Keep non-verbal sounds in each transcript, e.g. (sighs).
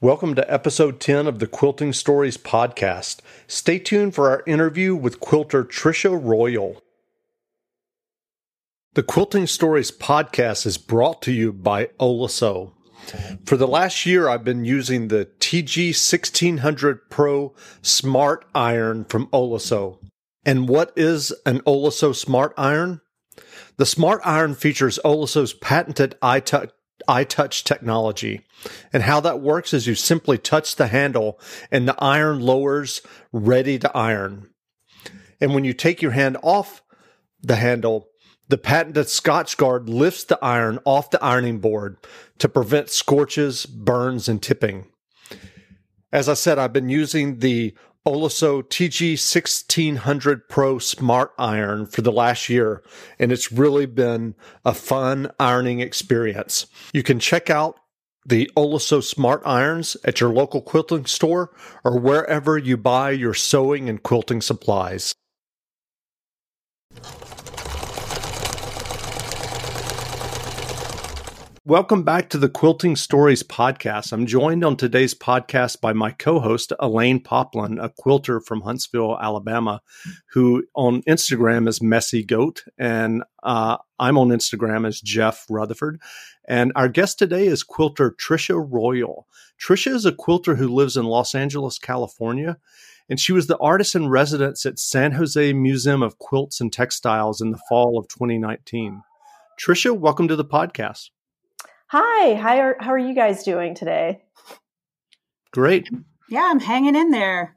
Welcome to episode 10 of the Quilting Stories podcast. Stay tuned for our interview with quilter Tricia Royal. The Quilting Stories podcast is brought to you by Oliso. For the last year, I've been using the TG 1600 Pro Smart Iron from Oliso. And what is an Oliso Smart Iron? The Smart Iron features Oliso's patented iTouch iTouch technology. And how that works is you simply touch the handle and the iron lowers ready to iron. And when you take your hand off the handle, the patented Scotch Guard lifts the iron off the ironing board to prevent scorches, burns, and tipping. As I said, I've been using the Oliso TG 1600 Pro Smart Iron for the last year, and it's really been a fun ironing experience. You can check out the Oliso Smart Irons at your local quilting store or wherever you buy your sewing and quilting supplies. Welcome back to the Quilting Stories podcast. I'm joined on today's podcast by my co host, Elaine Poplin, a quilter from Huntsville, Alabama, who on Instagram is Messy Goat. And uh, I'm on Instagram as Jeff Rutherford. And our guest today is quilter Tricia Royal. Tricia is a quilter who lives in Los Angeles, California. And she was the artist in residence at San Jose Museum of Quilts and Textiles in the fall of 2019. Tricia, welcome to the podcast. Hi, how are, how are you guys doing today? Great. Yeah, I'm hanging in there.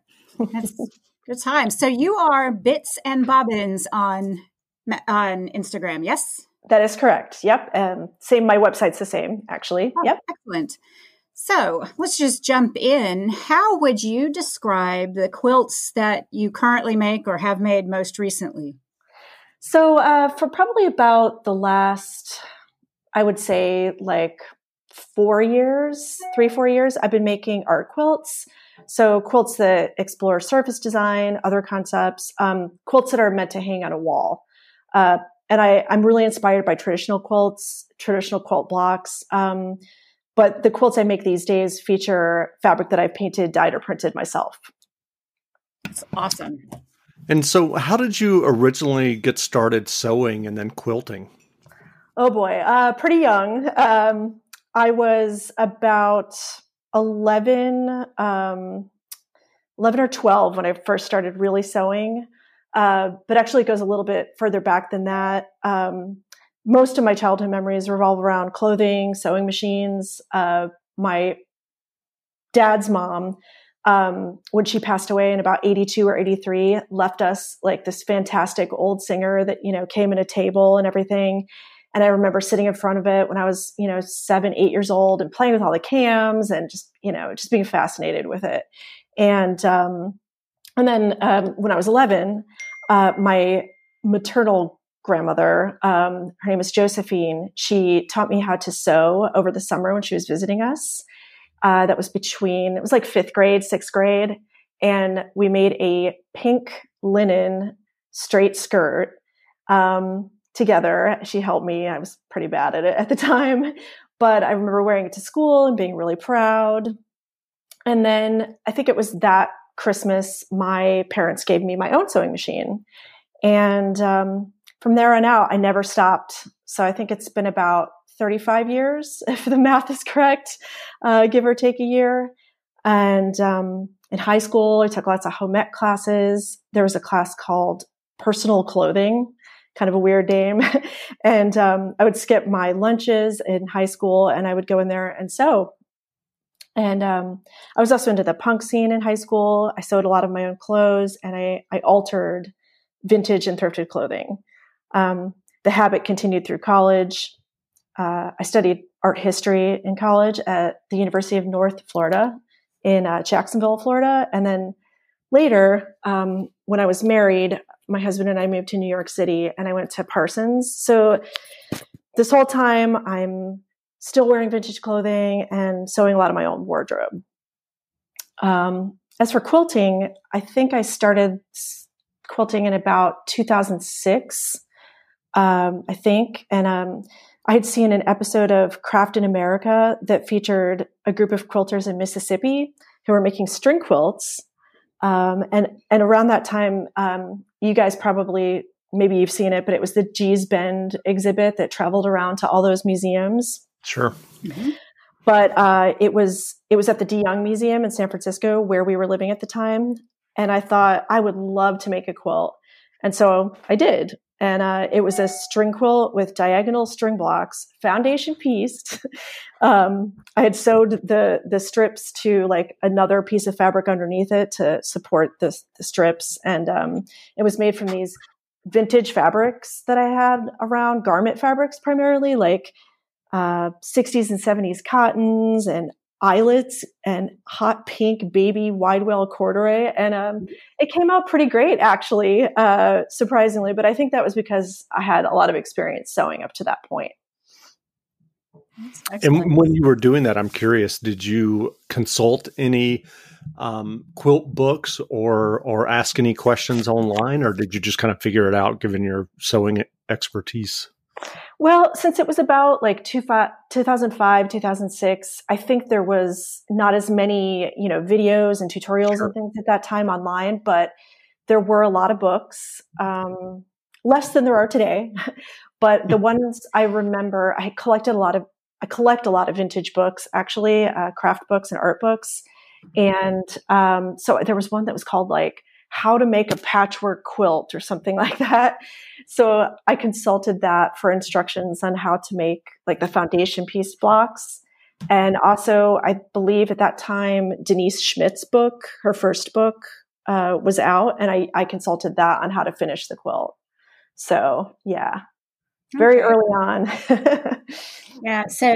That's (laughs) good time. So you are Bits and Bobbins on on Instagram, yes? That is correct. Yep. Um, same. My website's the same, actually. Oh, yep. Excellent. So let's just jump in. How would you describe the quilts that you currently make or have made most recently? So, uh, for probably about the last I would say like four years, three, four years, I've been making art quilts. So quilts that explore surface design, other concepts, um, quilts that are meant to hang on a wall. Uh, and I, am really inspired by traditional quilts, traditional quilt blocks. Um, but the quilts I make these days feature fabric that I've painted, dyed, or printed myself. That's awesome. And so, how did you originally get started sewing and then quilting? Oh boy, uh, pretty young. Um, I was about 11, um, 11 or 12 when I first started really sewing. Uh, but actually, it goes a little bit further back than that. Um, most of my childhood memories revolve around clothing, sewing machines. Uh, my dad's mom, um, when she passed away in about 82 or 83, left us like this fantastic old singer that, you know, came in a table and everything. And I remember sitting in front of it when I was, you know, seven, eight years old and playing with all the cams and just, you know, just being fascinated with it. And, um, and then um, when I was 11, uh, my maternal grandmother, um, her name is Josephine, she taught me how to sew over the summer when she was visiting us. Uh, that was between, it was like fifth grade, sixth grade. And we made a pink linen straight skirt. Um, together. She helped me. I was pretty bad at it at the time, but I remember wearing it to school and being really proud. And then I think it was that Christmas, my parents gave me my own sewing machine. And um, from there on out, I never stopped. So I think it's been about 35 years, (laughs) if the math is correct, uh, give or take a year. And um, in high school, I took lots of home ec classes. There was a class called personal clothing, kind of a weird name. (laughs) and um, I would skip my lunches in high school and I would go in there and sew. And um, I was also into the punk scene in high school. I sewed a lot of my own clothes and I, I altered vintage and thrifted clothing. Um, the habit continued through college. Uh, I studied art history in college at the University of North Florida in uh, Jacksonville, Florida. And then later, um, when I was married, my husband and I moved to New York City and I went to Parsons. So this whole time I'm still wearing vintage clothing and sewing a lot of my own wardrobe. Um, as for quilting, I think I started quilting in about 2006. Um, I think, and um, I had seen an episode of Craft in America that featured a group of quilters in Mississippi who were making string quilts. Um, and and around that time, um, you guys probably maybe you've seen it, but it was the Gee's Bend exhibit that traveled around to all those museums. Sure. Mm-hmm. But uh, it was it was at the De Young Museum in San Francisco where we were living at the time, and I thought I would love to make a quilt, and so I did. And uh, it was a string quilt with diagonal string blocks, foundation pieced. (laughs) um, I had sewed the the strips to like another piece of fabric underneath it to support the, the strips, and um, it was made from these vintage fabrics that I had around, garment fabrics primarily, like uh, 60s and 70s cottons and eyelets and hot pink baby wide wale corduroy. And um, it came out pretty great, actually, uh, surprisingly. But I think that was because I had a lot of experience sewing up to that point. And when you were doing that, I'm curious, did you consult any um, quilt books or or ask any questions online, or did you just kind of figure it out given your sewing expertise? Well, since it was about like two, 2005, 2006, I think there was not as many, you know, videos and tutorials sure. and things at that time online, but there were a lot of books, um, less than there are today. (laughs) but the ones I remember, I collected a lot of, I collect a lot of vintage books, actually, uh, craft books and art books. And um, so there was one that was called like how to make a patchwork quilt or something (laughs) like that. So I consulted that for instructions on how to make like the foundation piece blocks. And also, I believe at that time, Denyse Schmidt's book, her first book, uh, was out, and I, I consulted that on how to finish the quilt. So, yeah, very okay. early on. (laughs) yeah. So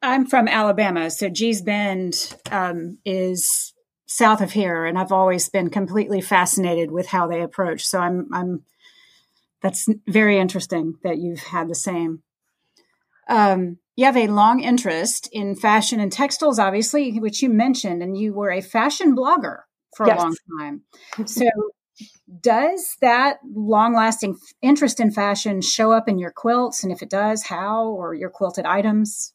I'm from Alabama, so Gee's Bend um, is south of here, and I've always been completely fascinated with how they approach. So I'm, I'm. That's very interesting that you've had the same. Um, you have a long interest in fashion and textiles, obviously, which you mentioned, and you were a fashion blogger for yes. a long time. So, does that long lasting interest in fashion show up in your quilts? And if it does, how or your quilted items?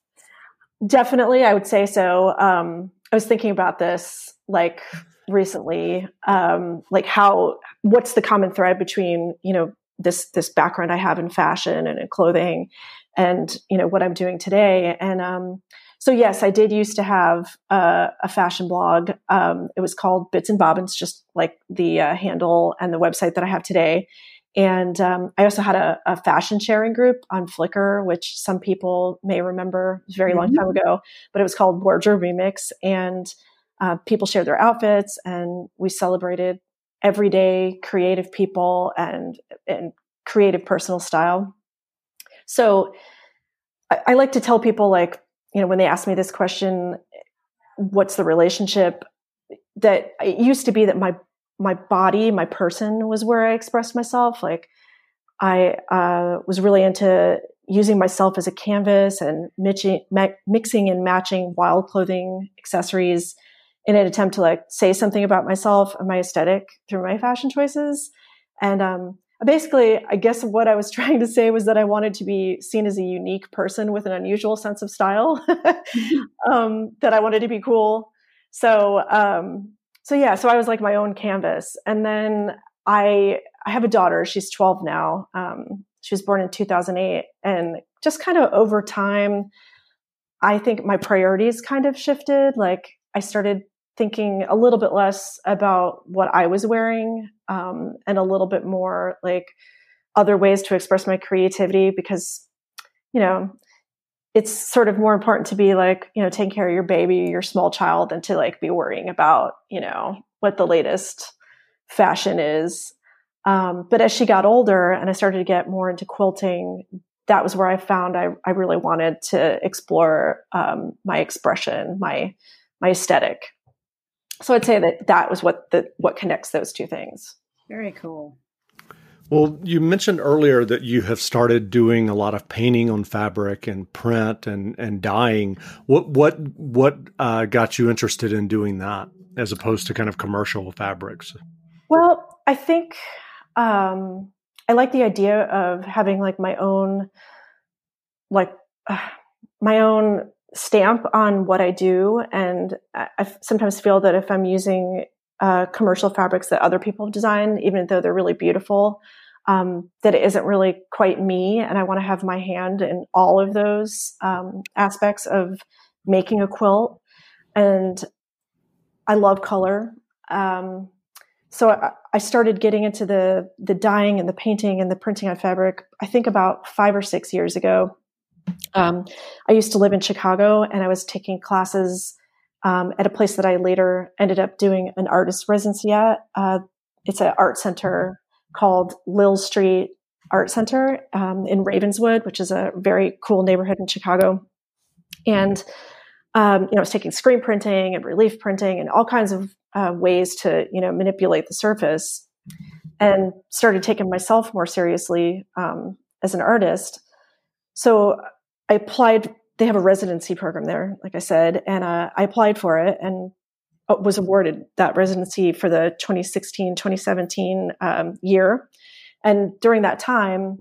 Definitely, I would say so. Um, I was thinking about this like recently, um, like how what's the common thread between you know this this background I have in fashion and in clothing, and you know what I'm doing today. And um, so yes, I did used to have a, a fashion blog. Um, it was called Bits and Bobbins, just like the uh, handle and the website that I have today. And um, I also had a, a, fashion sharing group on Flickr, which some people may remember. It was a very mm-hmm. long time ago, but it was called Wardrobe Remix. And uh, people shared their outfits, and we celebrated everyday creative people and, and creative personal style. So I, I like to tell people, like, you know, when they ask me this question, what's the relationship? That it used to be that my my body, my person was where I expressed myself. Like I uh, was really into using myself as a canvas and mixing, mixing and matching wild clothing accessories in an attempt to like say something about myself and my aesthetic through my fashion choices. And um, basically, I guess what I was (laughs) trying to say was that I wanted to be seen as a unique person with an unusual sense of style. (laughs) um, that I wanted to be cool. So um, so yeah, so I was like my own canvas. And then I I have a daughter. She's 12 now. Um, she was born in 2008, and just kind of over time, I think my priorities kind of shifted. Like I started thinking a little bit less about what I was wearing, um, and a little bit more like other ways to express my creativity because, you know, it's sort of more important to be like, you know, taking care of your baby, your small child than to like be worrying about, you know, what the latest fashion is. Um, but as she got older and I started to get more into quilting, that was where I found I, I really wanted to explore um, my expression, my my aesthetic. So I'd say that that was what the what connects those two things. Very cool. Well, you mentioned earlier that you have started doing a lot of painting on fabric and print and, and dyeing. What what what uh, got you interested in doing that as opposed to kind of commercial fabrics? Well, I think um, I like the idea of having like my own like uh, (sighs) my own stamp on what I do. And I, sometimes feel that if I'm using uh, commercial fabrics that other people have designed, even though they're really beautiful, um, that it isn't really quite me. And I want to have my hand in all of those um, aspects of making a quilt. And I love color. Um, so I, I, started getting into the the dyeing and the painting and the printing on fabric. I think about five or six years ago. Um, I used to live in Chicago, and I was taking classes um, at a place that I later ended up doing an artist residency at. Uh, it's an art center called Lill Street Art Center um, in Ravenswood, which is a very cool neighborhood in Chicago. And um, you know, I was taking screen printing and relief printing and all kinds of uh, ways to you know manipulate the surface, and started taking myself more seriously um, as an artist. So I applied. They have a residency program there, like I said, and uh, I applied for it and uh, was awarded that residency for the 2016 2017 um, year. And during that time,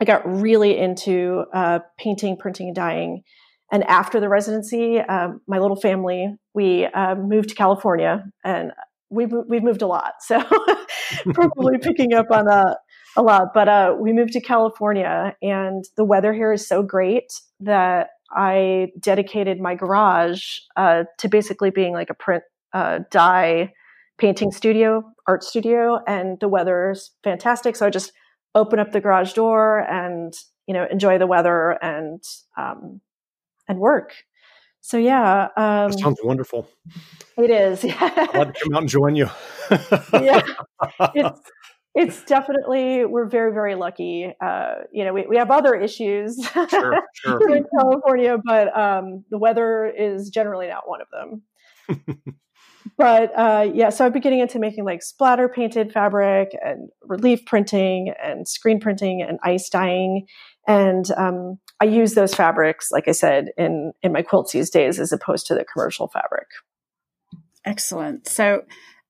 I got really into uh, painting, printing, and dyeing. And after the residency, um, my little family, we uh, moved to California and we've, we've moved a lot. So (laughs) probably picking up on a, a lot. But uh, we moved to California and the weather here is so great that I dedicated my garage uh, to basically being like a print uh, dye painting studio, art studio, and the weather is fantastic. So I just open up the garage door and you know enjoy the weather and um, and work. So yeah, um, sounds wonderful. It is. (laughs) Yeah. I'd love to come out and join you. yeah, (laughs) it's it's definitely we're very very lucky uh, you know we, we have other issues (laughs) sure, sure. in california but um, the weather is generally not one of them. (laughs) But uh, yeah so i've been getting into making like splatter painted fabric and relief printing and screen printing and ice dyeing. And um, i use those fabrics like i said in in my quilts these days as opposed to the commercial fabric. Excellent. So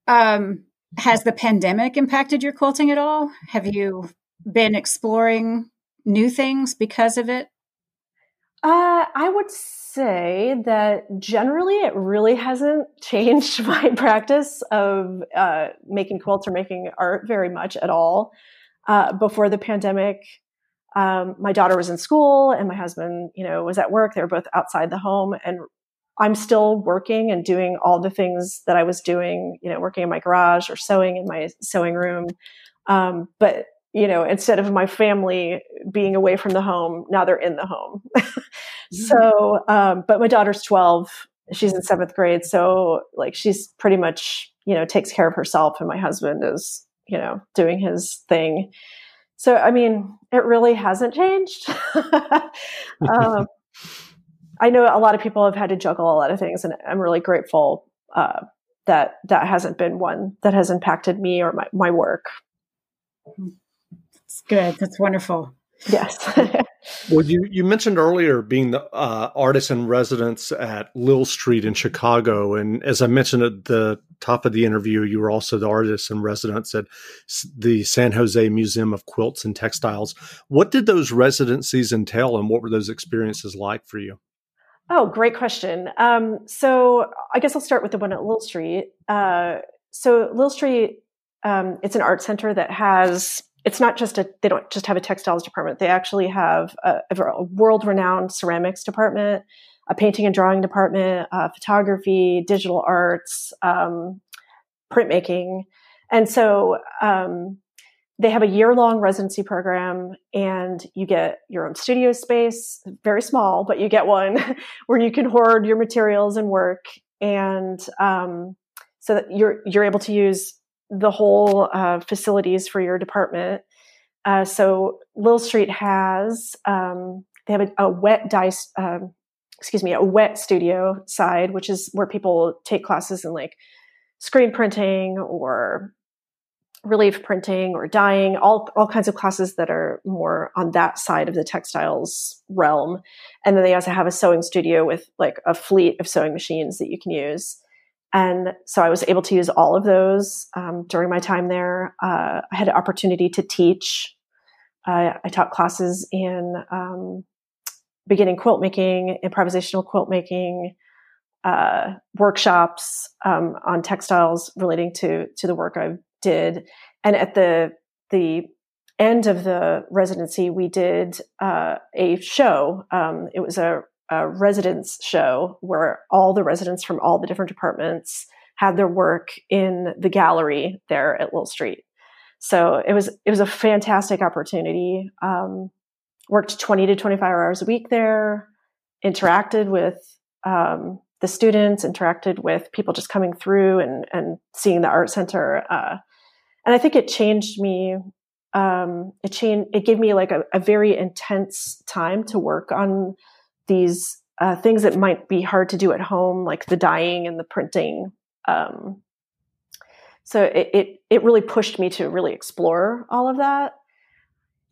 um, has the pandemic impacted your quilting at all? Have you been exploring new things because of it? Uh, I would say that generally it really hasn't (laughs) changed my practice of uh, making quilts or making art very much at all. Uh, before the pandemic, um, my daughter was in school and my husband, you know, was at work. They were both outside the home, and I'm still working and doing all the things that I was doing, you know, working in my garage or sewing in my sewing room. Um, but you know, instead of my family being away from the home, now they're in the home. (laughs) so, um, but my daughter's 12. She's in seventh grade. So like she's pretty much, you know, takes care of herself and my husband is, you know, doing his thing. So, I mean, it really hasn't changed. (laughs) um, (laughs) I know a lot of people have had to juggle a lot of things, and I'm really grateful uh, that that hasn't been one that has impacted me or my, my work. That's good. That's wonderful. Yes. (laughs) well, you, you mentioned earlier being the uh, artist in residence at Lill Street in Chicago. And as I mentioned at the top of the interview, you were also the artist in residence at the San Jose Museum of Quilts and Textiles. What did those residencies entail and what were those experiences like for you? Oh, great question. Um, so I guess I'll start with the one at Lill Street. Uh, so Lill Street, um, it's an art center that has. It's not just a. They don't just have a textiles department. They actually have a, a world-renowned ceramics department, a painting and drawing department, uh, photography, digital arts, um, printmaking, and so um, they have a year long residency program and you get your own studio space, very small, but you get one (laughs) where you can hoard your materials and work. And um, so that you're, you're able to use the whole uh, facilities for your department. Uh, so Lill Street has, um, they have a, a wet dice, um, excuse me, a wet studio side, which is where people take classes in like screen printing or relief printing or dyeing, all, all kinds of classes that are more on that side of the textiles realm. And then they also have a sewing studio with like a fleet of sewing machines that you can use. And so I was able to use all of those um, during my time there. Uh, I had an opportunity to teach. Uh, I taught classes in um, beginning quilt making, improvisational quilt making, uh, workshops um, on textiles relating to to the work I did, and at the the end of the residency, we did uh, a show. Um, it was a, a residence show where all the residents from all the different departments had their work in the gallery there at Lill Street. So it was it was a fantastic opportunity. Um, worked 20 to 25 hours a week there, interacted with um, the students, interacted with people just coming through and, and seeing the art center. Uh, and I think it changed me. Um, it changed, it gave me like a, a, very intense time to work on these uh, things that might be hard to do at home, like the dyeing and the printing. Um, so it, it, it really pushed me to really explore all of that.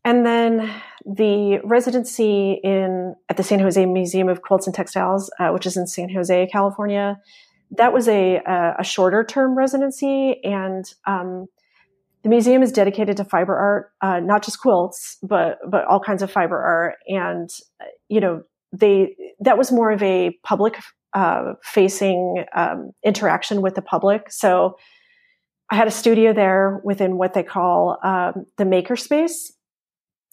And then the residency in at the San Jose Museum of Quilts and Textiles, uh, which is in San Jose, California, that was a a, a shorter term residency, and um, the museum is dedicated to fiber art, uh, not just quilts, but but all kinds of fiber art. And you know, they that was more of a public uh, facing um, interaction with the public. So I had a studio there within what they call um, the makerspace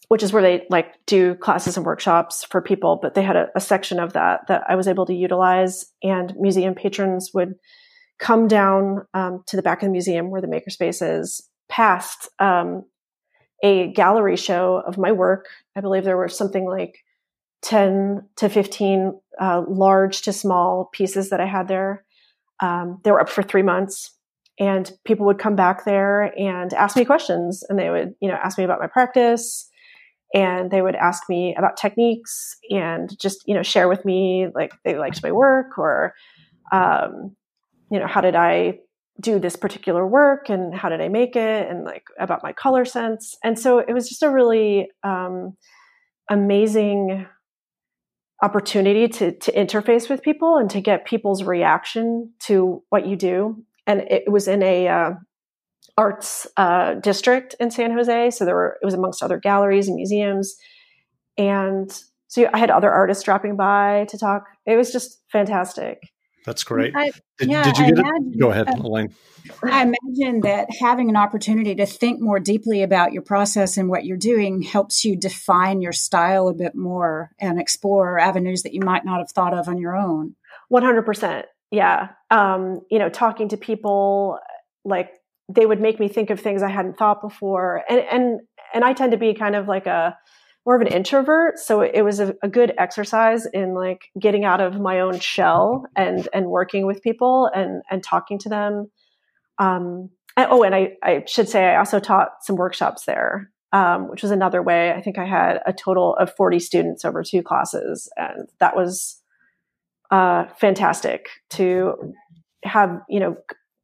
which is where they like do classes and workshops for people but they had a, a, section of that that i was able to utilize and museum patrons would come down um, to the back of the museum where the makerspace is past um, a gallery show of my work. I believe there were something like 10 to 15 uh, large to small pieces that i had there. Um, they were up for three months and people would come back there and ask me questions and they would you know ask me about my practice and they would ask me about techniques and just you know share with me like they liked my work or um, you know how did i do this particular work and how did i make it and like about my color sense and so it was just a really um, amazing opportunity to to interface with people and to get people's reaction to what you do and it was in a uh, arts uh, district in San Jose. So there were it was amongst other galleries and museums, and so I had other artists dropping by to talk. It was just fantastic. That's great. I, did, yeah, did, you get imagine, it? Go ahead, uh, Elaine. I imagine that having an opportunity to think more deeply about your process and what you're doing helps you define your style a bit more and explore avenues that you might not have thought of on your own. 100%. Yeah. Um, you know, talking to people like they would make me think of things I hadn't thought before. And and and I tend to be kind of like a more of an introvert, so it was a, a good exercise in like getting out of my own shell and and working with people and and talking to them. Um, oh, and I I should say I also taught some workshops there, um, which was another way. I think I had a total of forty students over two classes, and that was uh, fantastic to have you know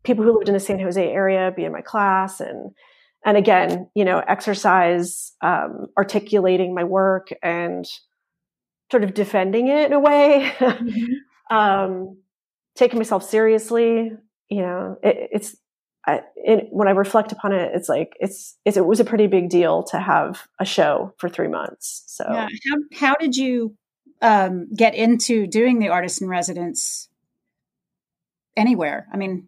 people who lived in the San Jose area be in my class and and again, you know, exercise, um, articulating my work and sort of defending it in a way, mm-hmm. (laughs) um, taking myself seriously. You know, it, it's I, it, when I reflect upon it, it's like it's, it's, it was a pretty big deal to have a show for three months. So, yeah. how how did you um, get into doing the artist in residence anywhere? I mean,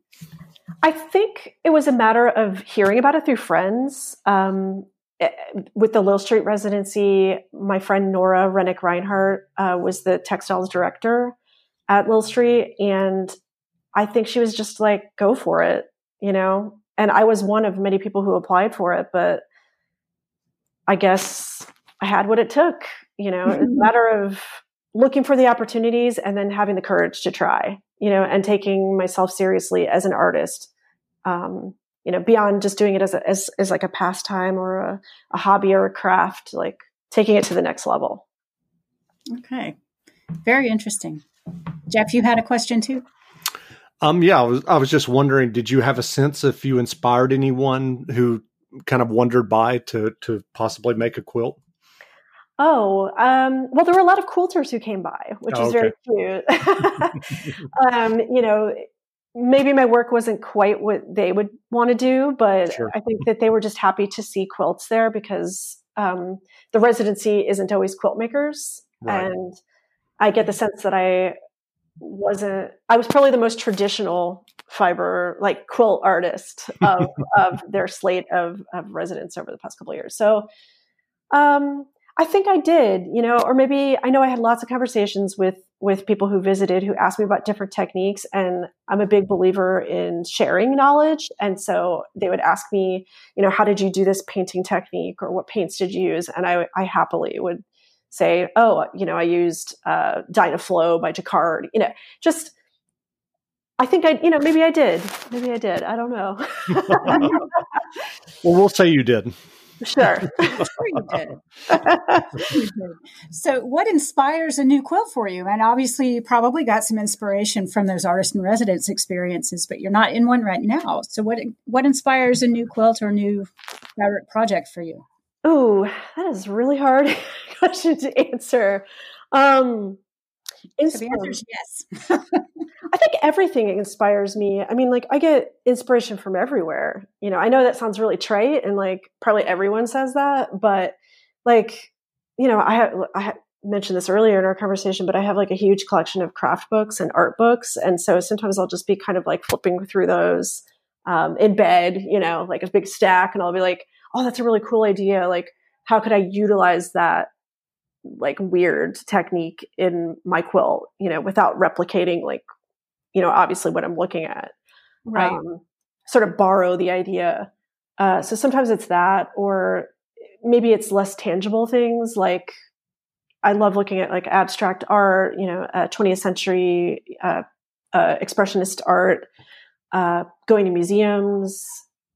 I think it was a matter of hearing about it through friends. Um, eh, with the Lill Street residency, my friend Nora Rennick Reinhardt uh, was the textiles director at Lill Street, and I think she was just like, "Go for it," you know. And I was one of many people who applied for it, but I guess I had what it took. You know, it's a (laughs) matter of looking for the opportunities and then having the courage to try you know, and taking myself seriously as an artist. Um, you know, beyond just doing it as a, as, as like a pastime or a, a hobby or a craft, like taking it to the next level. Okay. Very interesting. Jeff, you had a question too? Um, yeah, I was, I was just wondering, did you have a sense if you inspired anyone who kind of wandered by to, to possibly make a quilt? Oh, um, well, there were a lot of quilters who came by, which oh, is okay. very cute. (laughs) (laughs) um, you know, maybe my work wasn't quite what they would want to do, but sure. I think that they were just happy to see quilts there because um, the residency isn't always quilt makers. right. and I get the sense that I wasn't. I was probably the most traditional fiber like quilt artist of of (laughs) their slate of of residents over the past couple of years. So, um, I think I did, you know, or maybe I know I had lots of conversations with with people who visited who asked me about different techniques and I'm a big believer in sharing knowledge and so they would ask me, you know, how did you do this painting technique or what paints did you use and I I happily would say, oh, you know, I used uh, Dynaflow by Jacquard, you know, just I think I, you know, maybe I did. Maybe I did. I don't know. (laughs) well, we'll say you did. Sure. (laughs) (laughs) sure (laughs) you did. so, what inspires a new quilt for you? And obviously, you probably got some inspiration from those artist in residence experiences, but you're not in one right now. So, what what inspires a new quilt or new fabric project for you? Oh, that is really hard question to answer. Um, so the answer is yes. (laughs) I think everything inspires me. I mean, like I get inspiration from everywhere. You know, I know that sounds really trite, and like probably everyone says that, but like, you know, I have I mentioned this earlier in our conversation, but I have like a huge collection of craft books and art books, and so sometimes I'll just be kind of like flipping through those um, in bed, you know, like a big stack, and I'll be like, oh, that's a really cool idea. Like, how could I utilize that like weird technique in my quilt, you know, without replicating like you know, obviously what I'm looking at. Right. Um, sort of borrow the idea. Uh, so sometimes it's that, or maybe it's less tangible things like I love looking at like abstract art, you know, uh, 20th century uh, uh, expressionist art, uh, going to museums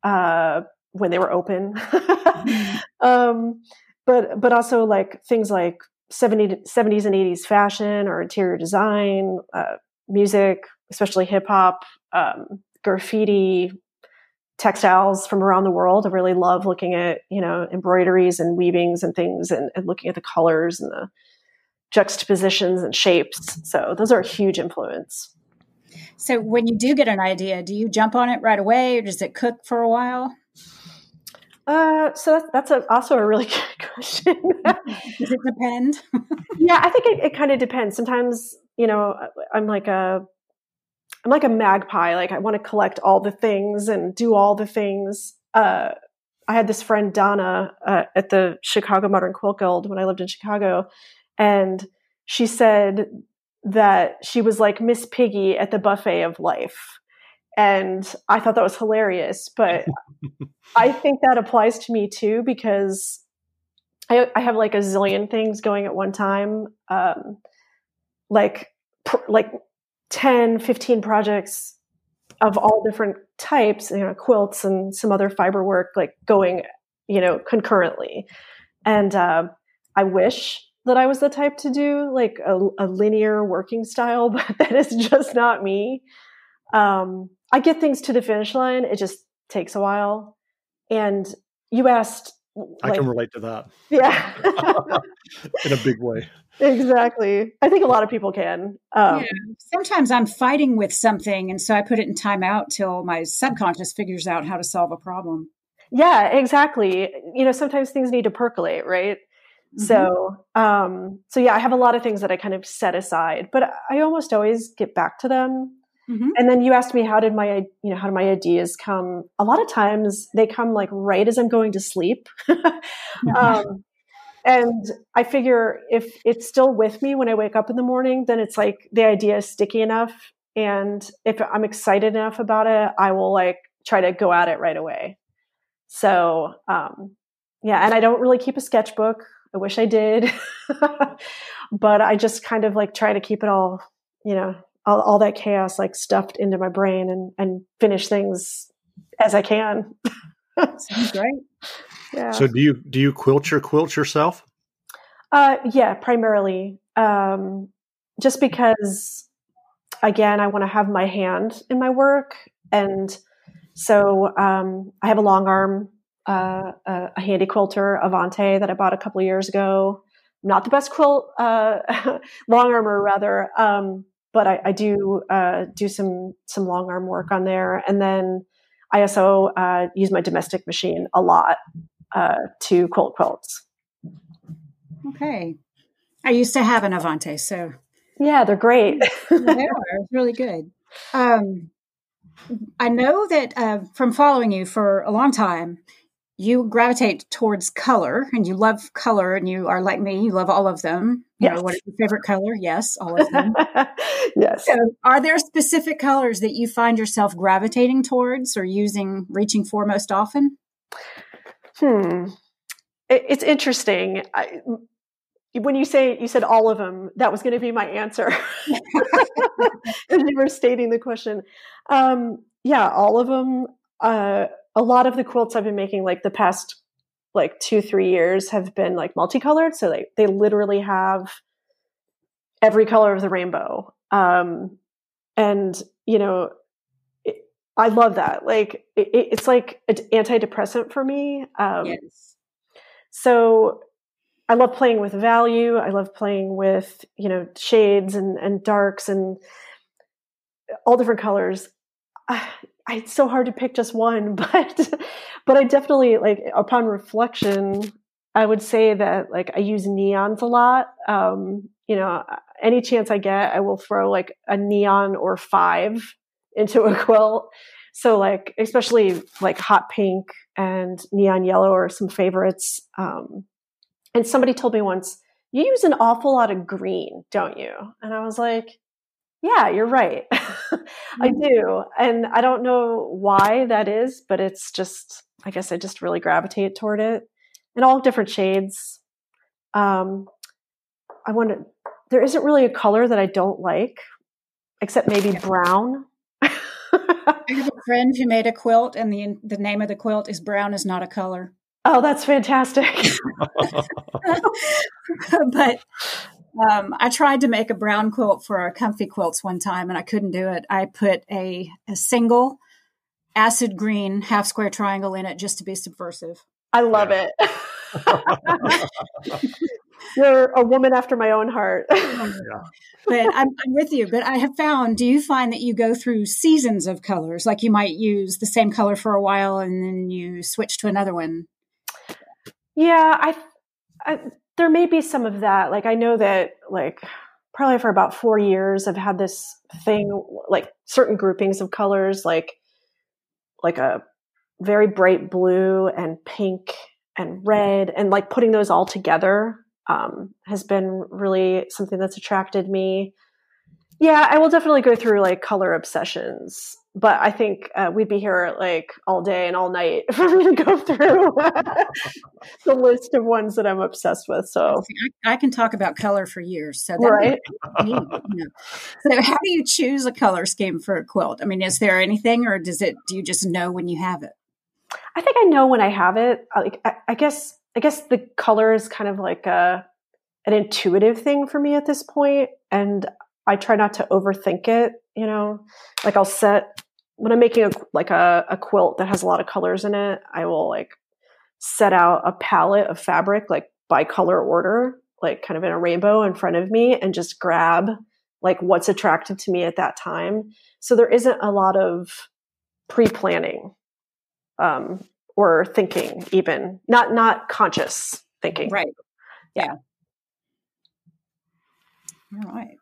uh, when they were open, (laughs) mm-hmm. um, but but also like things like 70, 70s and 80s fashion or interior design, uh, music, especially hip hop, um, graffiti, textiles from around the world. I really love looking at, you know, embroideries and weavings and things and, and looking at the colors and the juxtapositions and shapes. So those are a huge influence. So when you do get an idea, do you jump on it right away or does it cook for a while? Uh, so that's, that's a, also a really (laughs) good question. Does it depend? yeah, I think it, it kind of depends. Sometimes, you know, I'm like a I'm like a magpie. Like I want to collect all the things and do all the things. Uh, I had this friend Donna uh, at the Chicago Modern Quilt Guild when I lived in Chicago, and she said that she was like Miss Piggy at the buffet of life. And I thought that was hilarious, but I (laughs) think that applies to me too because I, I, have like a zillion things going at one time. Um, like, pr- like 10, 15 projects of all different types, you know, quilts and some other fiber work, like going, you know, concurrently. And uh, I wish that I was the type to do like a, a linear working style, (laughs) but that is just not me. Um, I get things to the finish line. It just takes a while. And you asked, like, I can relate to that. Yeah. (laughs) In a big way exactly. I think a lot of people can. Um, yeah. Sometimes I'm fighting with something, and so I put it in timeout till my subconscious figures out how to solve a problem. Yeah, exactly. You know, sometimes things need to percolate, right? Mm-hmm. So, um, so yeah, I have a lot of things that I kind of set aside, but I almost always get back to them. Mm-hmm. And then you asked me how did my you know how do my ideas come? A lot of times they come like right as I'm going to sleep. (laughs) um, and I figure if it's still with me when I wake up in the morning, then it's like the idea is sticky enough. And if I'm excited enough about it, I will like try to go at it right away. So, um, yeah, and I don't really keep a sketchbook. I wish I did, (laughs) but I just kind of like try to keep it all, you know, all, all that chaos like stuffed into my brain and, and finish things as I can. (laughs) Sounds great. Yeah. So do you do you quilt your quilt yourself? Uh, yeah, primarily. Um, just because, again, I want to have my hand in my work, and so um, I have a long arm, uh, a, a, Handi Quilter, Avante, that I bought a couple of years ago. Not the best quilt, uh, (laughs) long armor rather, um, but I, I do uh, do some some long arm work on there, and then I also uh, use my domestic machine a lot uh, to quilt quilts. Okay. I used to have an Avante, so yeah, they're great. they are really good. Um, I know that uh, from following you for a long time, you gravitate towards color and you love color and you are like me, you love all of them. You know, what is your favorite color? Yes, all of them. (laughs) yes. So are there specific colors that you find yourself gravitating towards or using, reaching for most often? Hmm. It, it's interesting. I, when you say you said all of them, that was going to be my answer. (laughs) As you were stating the question, um, yeah, all of them. Uh, a lot of the quilts I've been making, like the past like two three years, have been like multicolored. So like they literally have every color of the rainbow. Um, and you know, it, I love that. Like it, it's like an antidepressant for me. Um, yes. So I love playing with value. I love playing with, you know, shades and, and darks and all different colors. I, it's so hard to pick just one, (laughs) but but I definitely like upon reflection, I would say that like I use neons a lot. Um, you know, any chance I get, I will throw like a neon or five into a (laughs) quilt. So like especially like hot pink and neon yellow are some favorites. Um, and somebody told me once, you use an awful lot of green, don't you? And I was like, yeah, you're right. (laughs) I Mm. do. And I don't know why that is, but it's just, I guess I just really gravitate toward it in all different shades. Um, I want to, there isn't really a color that I don't like, except maybe brown. (laughs) I have a friend who made a quilt, and the the name of the quilt is "Brown is not a color." oh, that's fantastic. (laughs) but um, I tried to make a brown quilt for our comfy quilts one time, and I couldn't do it. I put a a single acid green half square triangle in it just to be subversive. I love Yeah. it. (laughs) (laughs) You're a woman after my own heart. (laughs) But I'm, I'm with you. But I have found, do you find that you go through seasons of colors? Like you might use the same color for a while and then you switch to another one. Yeah, I, I there may be some of that. Like I know that like probably for about 4 years I've had this thing like certain groupings of colors like like a very bright blue and pink and red and like putting those all together um, has been really something that's attracted me. Yeah, I will definitely go through like color obsessions, but I think uh, we'd be here like all day and all night (laughs) for me to go through (laughs) the list of ones that I'm obsessed with. So, I, I can talk about color for years. So that right. you know. So how do you choose a color scheme for a quilt? I mean, is there anything, or does it? Do you just know when you have it? I think I know when I have it. Like, I, I guess, I guess the color is kind of like a an intuitive thing for me at this point, and I try not to overthink it. You know, like I'll set when I'm making a like a, a quilt that has a lot of colors in it. I will like set out a palette of fabric like by color order, like kind of in a rainbow in front of me, and just grab like what's attractive to me at that time. So there isn't a lot of pre planning um, or thinking even not not conscious thinking Right. Yeah. All right.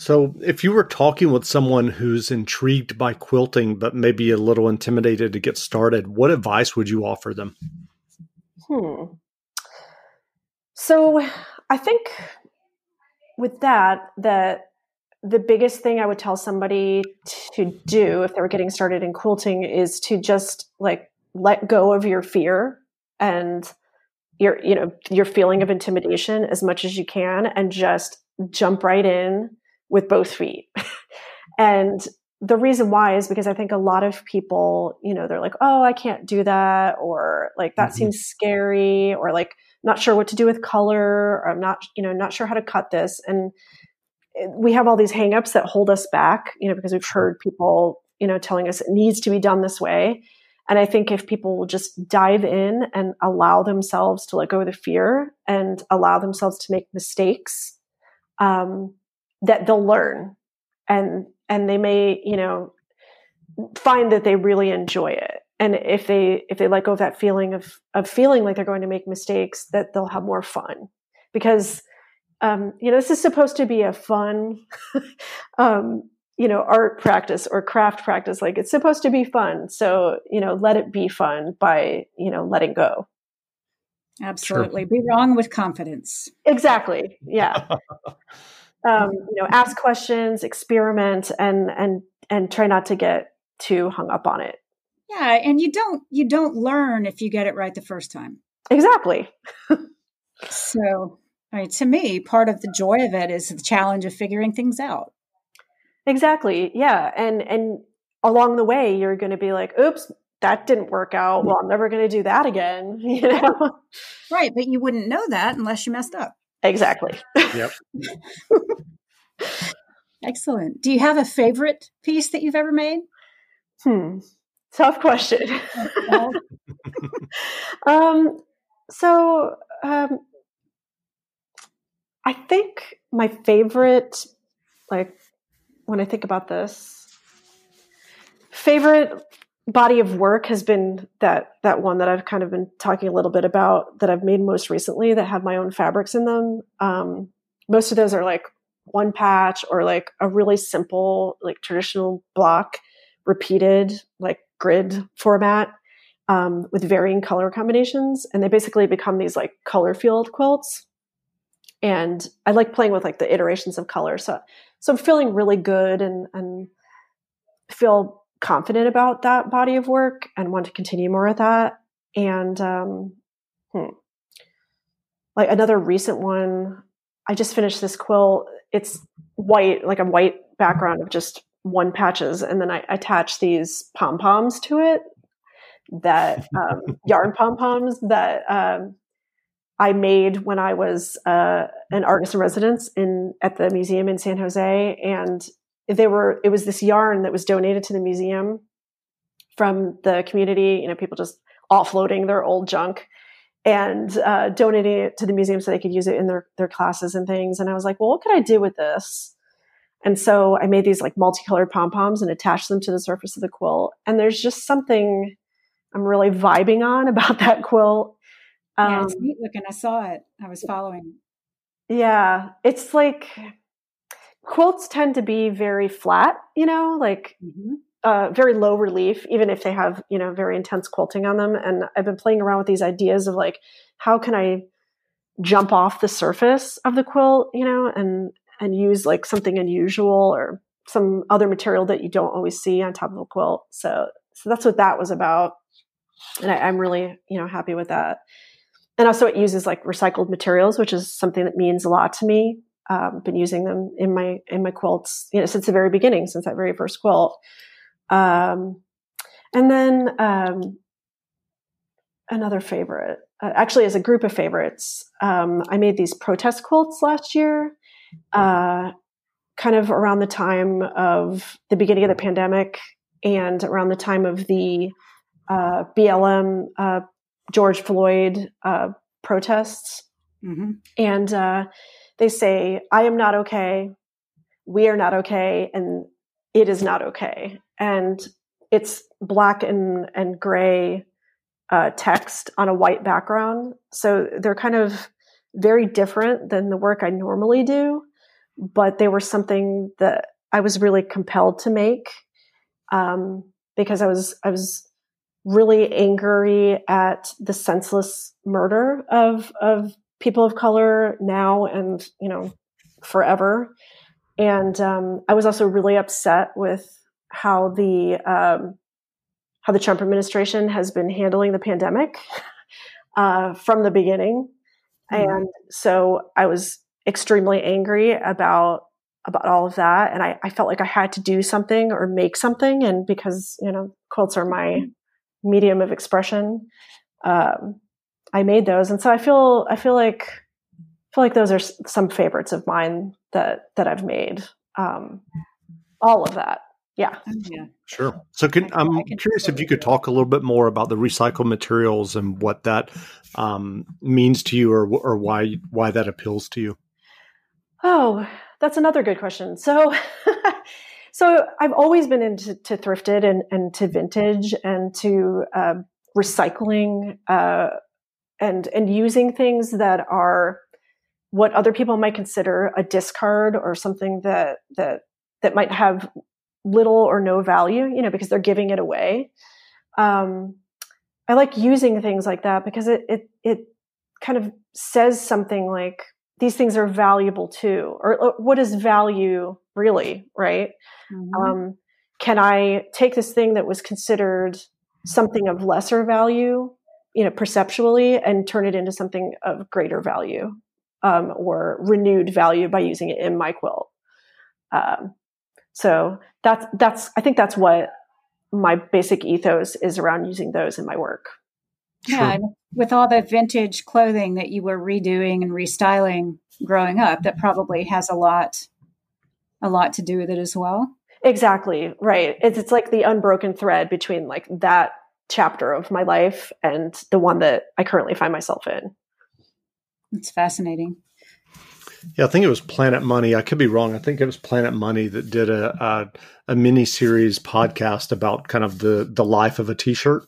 So, if you were talking with someone who's intrigued by quilting but maybe a little intimidated to get started, what advice would you offer them? hmm. so i think with that that the biggest thing i would tell somebody to do if they were getting started in quilting is to just like let go of your fear and your you know your feeling of intimidation as much as you can and just jump right in with both feet. (laughs) And the reason why is because i think a lot of people you know they're like oh i can't do that or like that Mhm. seems scary or like not sure what to do with color or i'm not you know not sure how to cut this. And we have all these hangups that hold us back you know because we've heard people you know telling us it needs to be done this way. And i think if people will just dive in and allow themselves to let go of the fear and allow themselves to make mistakes um, that they'll learn and and they may you know find that they really enjoy it and if they if they let go of that feeling of of feeling like they're going to make mistakes that they'll have more fun because um, you know, this is supposed to be a fun, (laughs) um, you know, art practice or craft practice. Like it's supposed to be fun. So, you know, let it be fun by, you know, letting go. Absolutely. Sure. Be wrong with confidence. Exactly. Yeah. (laughs) um, you know, ask questions, experiment, and and and try not to get too hung up on it. Yeah, and you don't you don't learn if you get it right the first time. Exactly. so, I mean, to me, part of the joy of it is the challenge of figuring things out. Exactly. Yeah, and and along the way, you're going to be like, "Oops, that didn't work out. Well, I'm never going to do that again." (laughs) You know. Right, but you wouldn't know that unless you messed up. Exactly. Yep. (laughs) Excellent. Do you have a favorite piece that you've ever made? Hmm. Tough question. (laughs) um, so um, I think my favorite, like when I think about this, favorite body of work has been that that one that I've kind of been talking a little bit about that I've made most recently that have my own fabrics in them. Um, most of those are like one patch or like a really simple like traditional block repeated like grid format um, with varying color combinations and they basically become these like color field quilts and i like playing with like the iterations of color so so i'm feeling really good and and feel confident about that body of work and want to continue more of that and um hmm. like another recent one i just finished this quilt it's white like a white background of just one patches and then i attach these pom poms to it that (laughs) um, yarn pom poms that um, I made when I was uh, an artist in residence in at the museum in San Jose, and they were it was this yarn that was donated to the museum from the community. You know, people just offloading their old junk and uh, donating it to the museum so they could use it in their their classes and things. And I was like, well, what could I do with this? And so I made these like multicolored pom poms and attached them to the surface of the quilt. And there's just something I'm really vibing on (laughs) about that quilt. Um, yeah, it's um, neat looking. I saw it. I was following. Yeah, it's like quilts tend to be very flat, you know, like mm-hmm. uh, very low relief, even if they have, you know, very intense quilting on them. And I've been playing around with these ideas of like, how can I jump off the surface of the quilt, you know, and and use like something unusual or some other material that you don't always see on top of a quilt. So so that's what that was about and I, am really you know happy with that. And also, it uses like recycled materials, which is something that means a lot to me. Um, been using them in my in my quilts, you know, since the very beginning, since that very first quilt. Um, and then um, another favorite, uh, actually, as a group of favorites, um, I made these protest quilts last year, uh, kind of around the time of the beginning of the pandemic and around the time of the uh, BLM, uh, George Floyd uh, protests. Mm-hmm. And uh, they say, I am not okay. We are not okay. And it is not okay. And it's black and, and gray uh, text on a white background. So they're kind of very different than the work I normally do, but they were something that I was really compelled to make um, because I was I was really angry at the senseless murder of of people of color now and you know forever. And um, I was also really upset with how the um, how the Trump administration has been handling the pandemic (laughs) uh, from the beginning. Mm-hmm. And so I was extremely angry about about all of that and I, I, felt like i had to do something or make something and because you know quilts are my mm-hmm medium of expression. Um, I made those, and so I feel I feel like I feel like those are some favorites of mine that that I've made. Um, all of that, yeah, oh, yeah, sure. So, can, I'm can curious if you could talk a little bit more about the recycled materials and what that um, means to you, or or why why that appeals to you. Oh, that's another good question. So. (laughs) So I've always been into to thrifted and, and to vintage and to uh, recycling uh, and and using things that are what other people might consider a discard or something that that that might have little or no value, you know, because they're giving it away. Um, I like using things like that because it it it kind of says something like these things are valuable too, or, or what is value really, right? Mm-hmm. Um, can I take this thing that was considered something of lesser value, you know, perceptually, and turn it into something of greater value um, or renewed value by using it in my quilt? Um, so that's that's I think that's what my basic ethos is around using those in my work. Yeah, with all the vintage clothing that you were redoing and restyling growing up, that probably has a lot a lot to do with it as well. Exactly, right. It's it's like the unbroken thread between like that chapter of my life and the one that I currently find myself in. It's fascinating. Yeah, I think it was Planet Money. I could be wrong. I think it was Planet Money that did a a, a mini series podcast about kind of the the life of a T-shirt.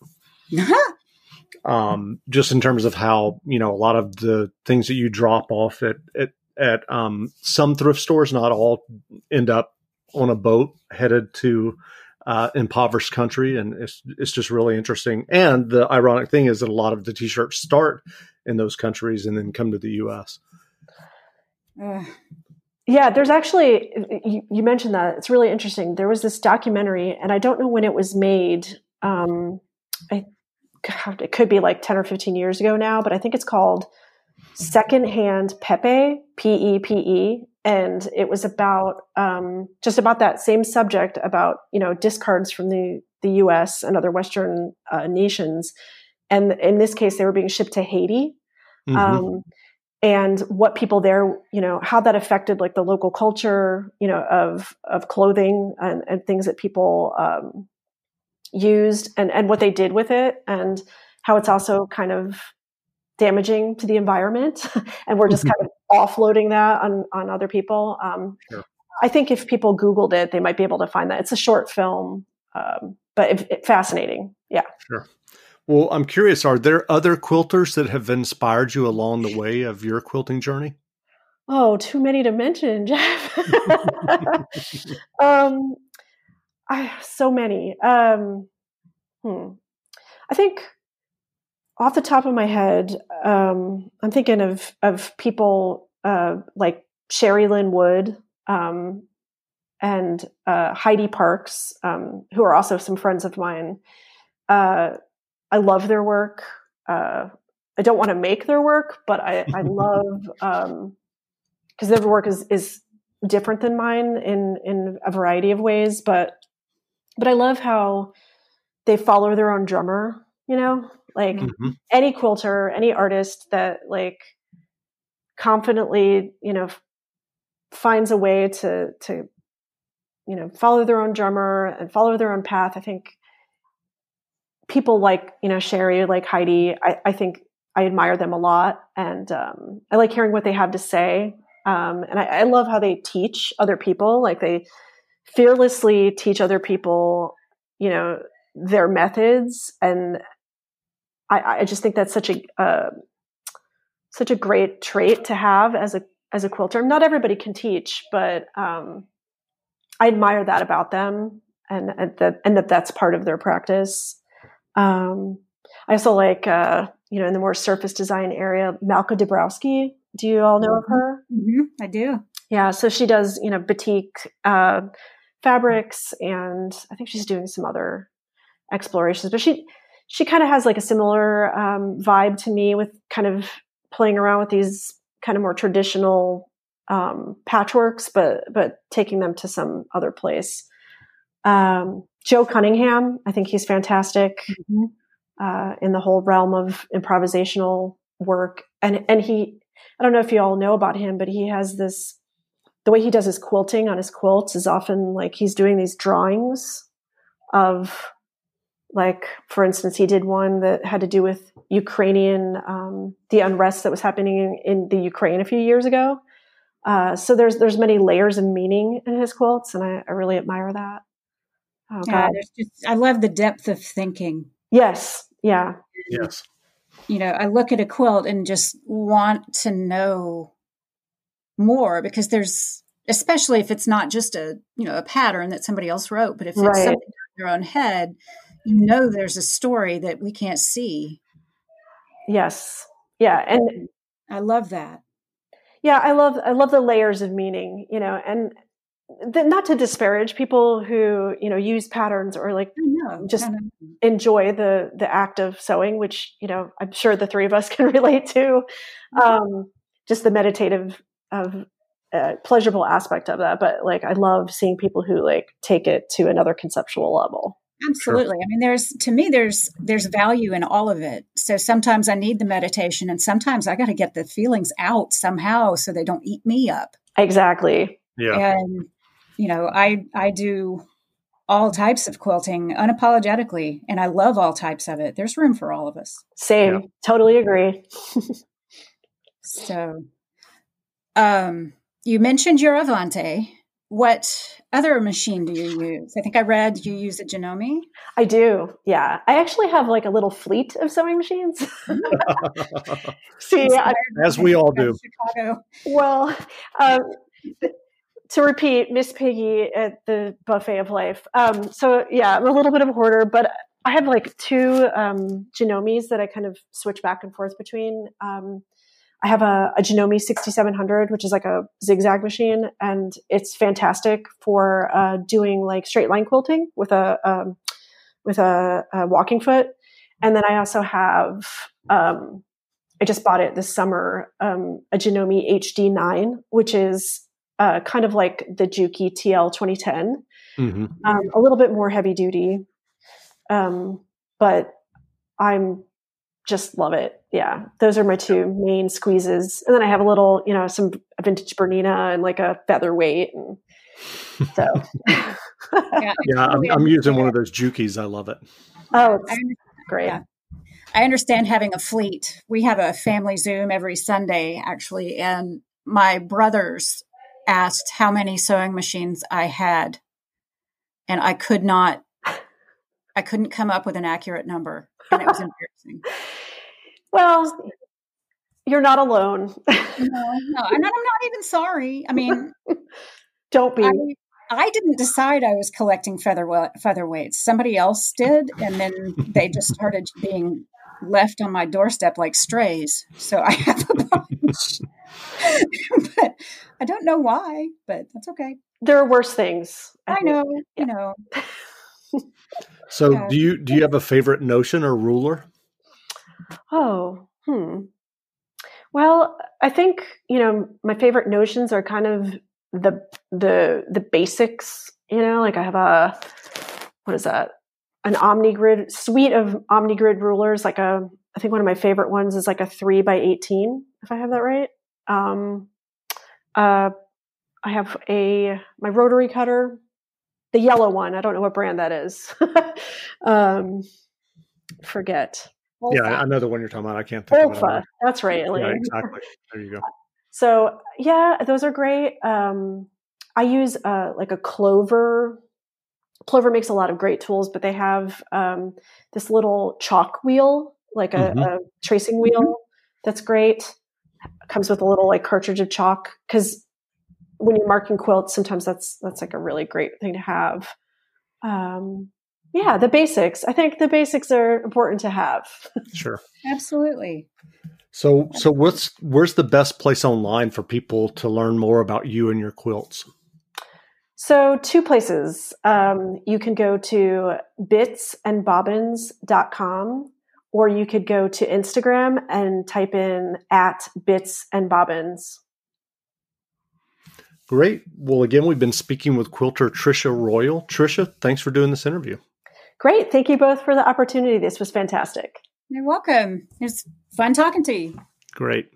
um, just in terms of how you know a lot of the things that you drop off at at at um, some thrift stores, not all, end up on a boat headed to uh, impoverished country, and it's it's just really interesting. And the ironic thing is that a lot of the T-shirts start in those countries and then come to the U.S. Yeah, there's actually, you, you, mentioned that. It's really interesting. There was this documentary, and I don't know when it was made. Um, I, God, it could be like 10 or 15 years ago now, but I think it's called Secondhand Pepe, P E P E. And it was about um, just about that same subject about, you know, discards from the, the US and other Western uh, nations. And in this case, they were being shipped to Haiti. Mm-hmm. Um, and what people there, you know, how that affected like the local culture, you know, of of clothing and, and things that people um, used, and and what they did with it, and how it's also kind of damaging to the environment, (laughs) and we're just kind of offloading that on on other people. Um, sure. I think if people Googled it, they might be able to find that. It's a short film, um, but it, it, fascinating. Yeah. Sure. Well, I'm curious, are there other quilters that have inspired you along the way of your quilting journey? Oh, too many to mention, (laughs) Jeff. um, I so many. Um, hmm. I think off the top of my head, um, I'm thinking of of people uh, like Sherri Lynn Wood um, and uh, Heidi Parkes, um, who are also some friends of mine. Uh, I love their work. Uh, I don't want to make their work, but I, I (laughs) love because um, their work is is different than mine in in a variety of ways. But but I love how they follow their own drummer. You know, like mm-hmm. any quilter, any artist that like confidently, you know, finds a way to to you know follow their own drummer and follow their own path. I think people like you know Sherri, like Heidi, I, I think I admire them a lot, and um, I like hearing what they have to say. Um, and I, I, love how they teach other people. Like they fearlessly teach other people, you know, their methods, and I, I just think that's such a uh, such a great trait to have as a as a quilter. Not everybody can teach, but um, I admire that about them, and, and that and that that's part of their practice. Um, I also like, uh, you know, in the more surface design area, Malka Dubrawsky. Do you all know of her? Mm-hmm. I do. Yeah. So she does, you know, batik uh, fabrics, and I think she's doing some other explorations. But she she kind of has like a similar um, vibe to me with kind of playing around with these kind of more traditional um, patchworks, but but taking them to some other place. Um, Joe Cunningham, I think he's fantastic mm-hmm. uh, in the whole realm of improvisational work. And and he, I don't know if you all know about him, but he has this. The way he does his quilting on his quilts is often like he's doing these drawings of, like for instance, he did one that had to do with Ukrainian um, the unrest that was happening in, in, the Ukraine a few years ago. Uh, so there's there's many layers of meaning in his quilts, and I, I really admire that. Oh, yeah, there's just I love the depth of thinking. Yes. Yeah. Yes. You know, I look at a quilt and just want to know more because there's especially if it's not just a you know a pattern that somebody else wrote, but if it's Right. something in your own head, you know there's a story that we can't see. Yes. Yeah. And I love that. yeah, I love I love the layers of meaning, you know, and th- not to disparage people who, you know, use patterns or like know. Just- enjoy the the act of sewing, which, you know, I'm sure the three of us (laughs) can relate to. Um, just the meditative of uh, pleasurable aspect of that, but like I love seeing people who like take it to another conceptual level. Absolutely. I mean, there's to me, there's there's value in all of it. So sometimes I need the meditation, and sometimes I got to get the feelings out somehow so they don't eat me up. Exactly. Yeah. And you know, I I do all types of quilting unapologetically, and I love all types of it. There's room for all of us. Same. Yeah. Totally agree. (laughs) So, um, you mentioned your Avante. What other machine do you use? I think I read you use a Janome. I do. Yeah. I actually have like a little fleet of sewing machines. (laughs) See, I, As we all do. Chicago. well, um, to repeat, Miss Piggy at the buffet of life. Um, so yeah, I'm a little bit of a hoarder, but I have like two um, Janomes that I kind of switch back and forth between. Um, I have a, a Janome 6700, which is like a zigzag machine, and it's fantastic for uh, doing like straight line quilting with a um, with a, a walking foot. And then I also have um, I just bought it this summer, um, a Janome HD9, which is uh, kind of like the Juki TL 2010, hmm um, a little bit more heavy duty. Um, but I'm just love it. Yeah, those are my two main squeezes, and then I have a little, you know, some vintage Bernina and like a featherweight, and so (laughs) (laughs) Yeah, I Yeah, I'm, I'm using one of those Jukis. I love it. oh, it's great. yeah. I understand having a fleet. We have a family Zoom every Sunday, actually, and my brothers asked how many sewing machines I had, and I could not. I couldn't come up with an accurate number, and it was (laughs) embarrassing. Well, you're not alone. No, no, and I'm not even sorry. I mean, (laughs) Don't be. I, I didn't decide I was collecting feather featherweights. Somebody else did, and then they just started being left on my doorstep like strays. So I have a bunch, but I don't know why. But that's okay. there are worse things. I think. know, Yeah. you know. (laughs) So, do you do you have a favorite notion or ruler? Oh, hmm. Well, I think you know my favorite notions are kind of the the the basics. You know, like I have a what is that? An OmniGrid suite of OmniGrid rulers. Like a, I think one of my favorite ones is like a three by eighteen, if I have that right. Um, uh, I have a my rotary cutter, the yellow one. I don't know what brand that is. (laughs) um, forget. Yeah, I I know the one you're talking about. I can't think of it. Olfa. That's right, Yeah, exactly. There you go. (laughs) So yeah, those are great. Um, I use uh, like a Clover. Clover makes a lot of great tools, but they have um, this little chalk wheel, like a, Mhm. a tracing wheel. That's great. Comes with a little like cartridge of chalk because when you're marking quilts, sometimes that's that's like a really great thing to have. Um, yeah, the basics. I think the basics are important to have. (laughs) Sure. Absolutely. So, so what's where's the best place online for people to learn more about you and your quilts? So, two places. Um, you can go to bitsandbobbins.com or you could go to Instagram and type in at bits and bobbins. Great. Well, again, we've been speaking with quilter Tricia Royal. Trisha, thanks for doing this interview. Great. Thank you both for the opportunity. This was fantastic. You're welcome. It's fun talking to you. Great.